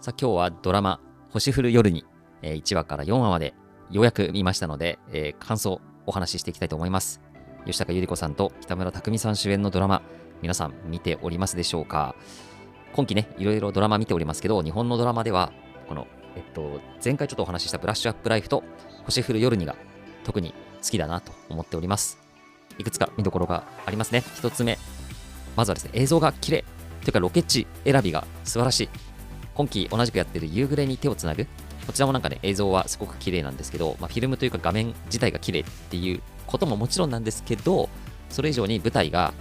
さあ今日はドラマ星降る夜に、えー1話から4話までようやく見ましたので、えー感想お話ししていきたいと思います。吉高由里子さんと北村匠海さん主演のドラマ、皆さん見ておりますでしょうか？今期ね、いろいろドラマ見ておりますけど、日本のドラマでは、この、えっと、前回ちょっとお話ししたブラッシュアップライフと星降る夜にが特に好きだなと思っております。いくつか見どころがありますね。一つ目、まずはですね、映像が綺麗というかロケ地選びが素晴らしい。今期同じくやってる夕暮れに手をつなぐ？こちらもなんかね、映像はすごく綺麗なんですけど、まあ、フィルムというか画面自体が綺麗っていうことももちろんなんですけど、それ以上に舞台が、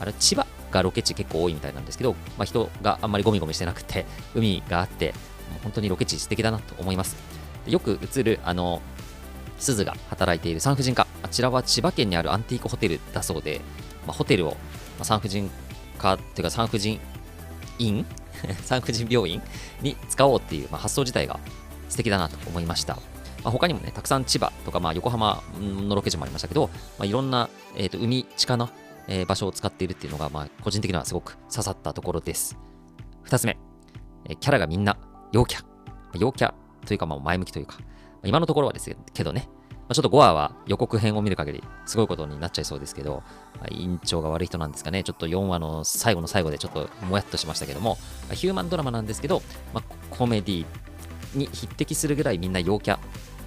あれ、千葉がロケ地結構多いみたいなんですけど、まあ、人があんまりゴミゴミしてなくて、海があって、もう本当にロケ地素敵だなと思います。よく映る、あの、鈴が働いている産婦人科、あちらは千葉県にあるアンティークホテルだそうで、まあ、ホテルを、ま、産婦人科っていうか産婦人院 産婦人病院に使おうっていう、まあ、発想自体が素敵だなと思いました。まあ、他にもね、たくさん千葉とか、まあ、横浜のロケ地もありましたけど、まあ、いろんな、えー、と海地下の、えー場所を使っているっていうのが、まあ、個人的にはすごく刺さったところです。二つ目、えーキャラがみんな陽キャ。陽キャというか、まあ、前向きというか、今のところはですけどね、まあ、ちょっと5話は予告編を見る限りすごいことになっちゃいそうですけど、まあ、院長が悪い人なんですかね、ちょっと4話の最後の最後でちょっともやっとしましたけども、まあヒューマンドラマなんですけど、まあ、コメディに匹敵するぐらいみんな陽キャ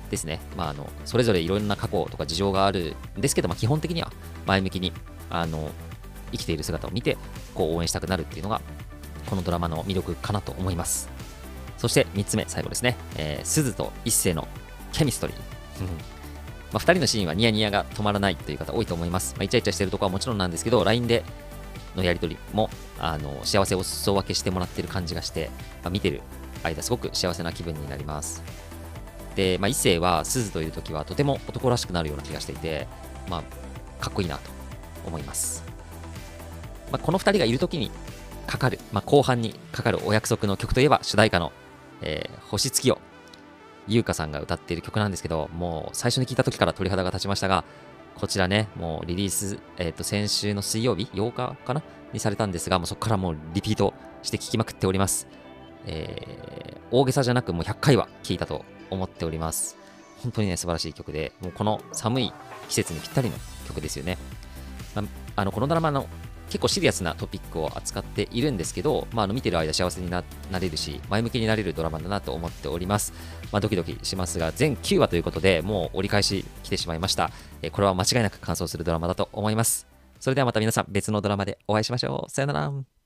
ですね。まあ、あのそれぞれいろんな過去とか事情があるんですけど、まあ、基本的には前向きにあの生きている姿を見てこう応援したくなるっていうのがこのドラマの魅力かなと思います。そして3つ目、最後ですね、えー、鈴と一星のケミストリー。まあ、2人のシーンはニヤニヤが止まらないという方多いと思います。まあ、イチャイチャしてるところはもちろんなんですけど、LINE でのやり取りもあの幸せを裾分けしてもらってる感じがして、まあ、見てる間すごく幸せな気分になります。で、まあ、一星は鈴といるときはとても男らしくなるような気がしていて、まあ、かっこいいなと思います。まあ、この2人がいるときにかかる、まあ、後半にかかるお約束の曲といえば主題歌の、えー星月夜優香さんが歌っている曲なんですけど、もう最初に聞いた時から鳥肌が立ちましたが、こちらね、もうリリース、えっ、と、先週の水曜日、8日かなにされたんですが、もうそこからもうリピートして聴きまくっております。えー大げさじゃなくもう100回は聴いたと思っております。本当にね、素晴らしい曲で、もうこの寒い季節にぴったりの曲ですよね。あのこのドラマの結構シリアスなトピックを扱っているんですけど、まあ、あの見てる間幸せになれるし、前向きになれるドラマだなと思っております。まあ、ドキドキしますが、全9話ということで、もう折り返し来てしまいました。えこれは間違いなく完走するドラマだと思います。それではまた皆さん別のドラマでお会いしましょう。さよなら。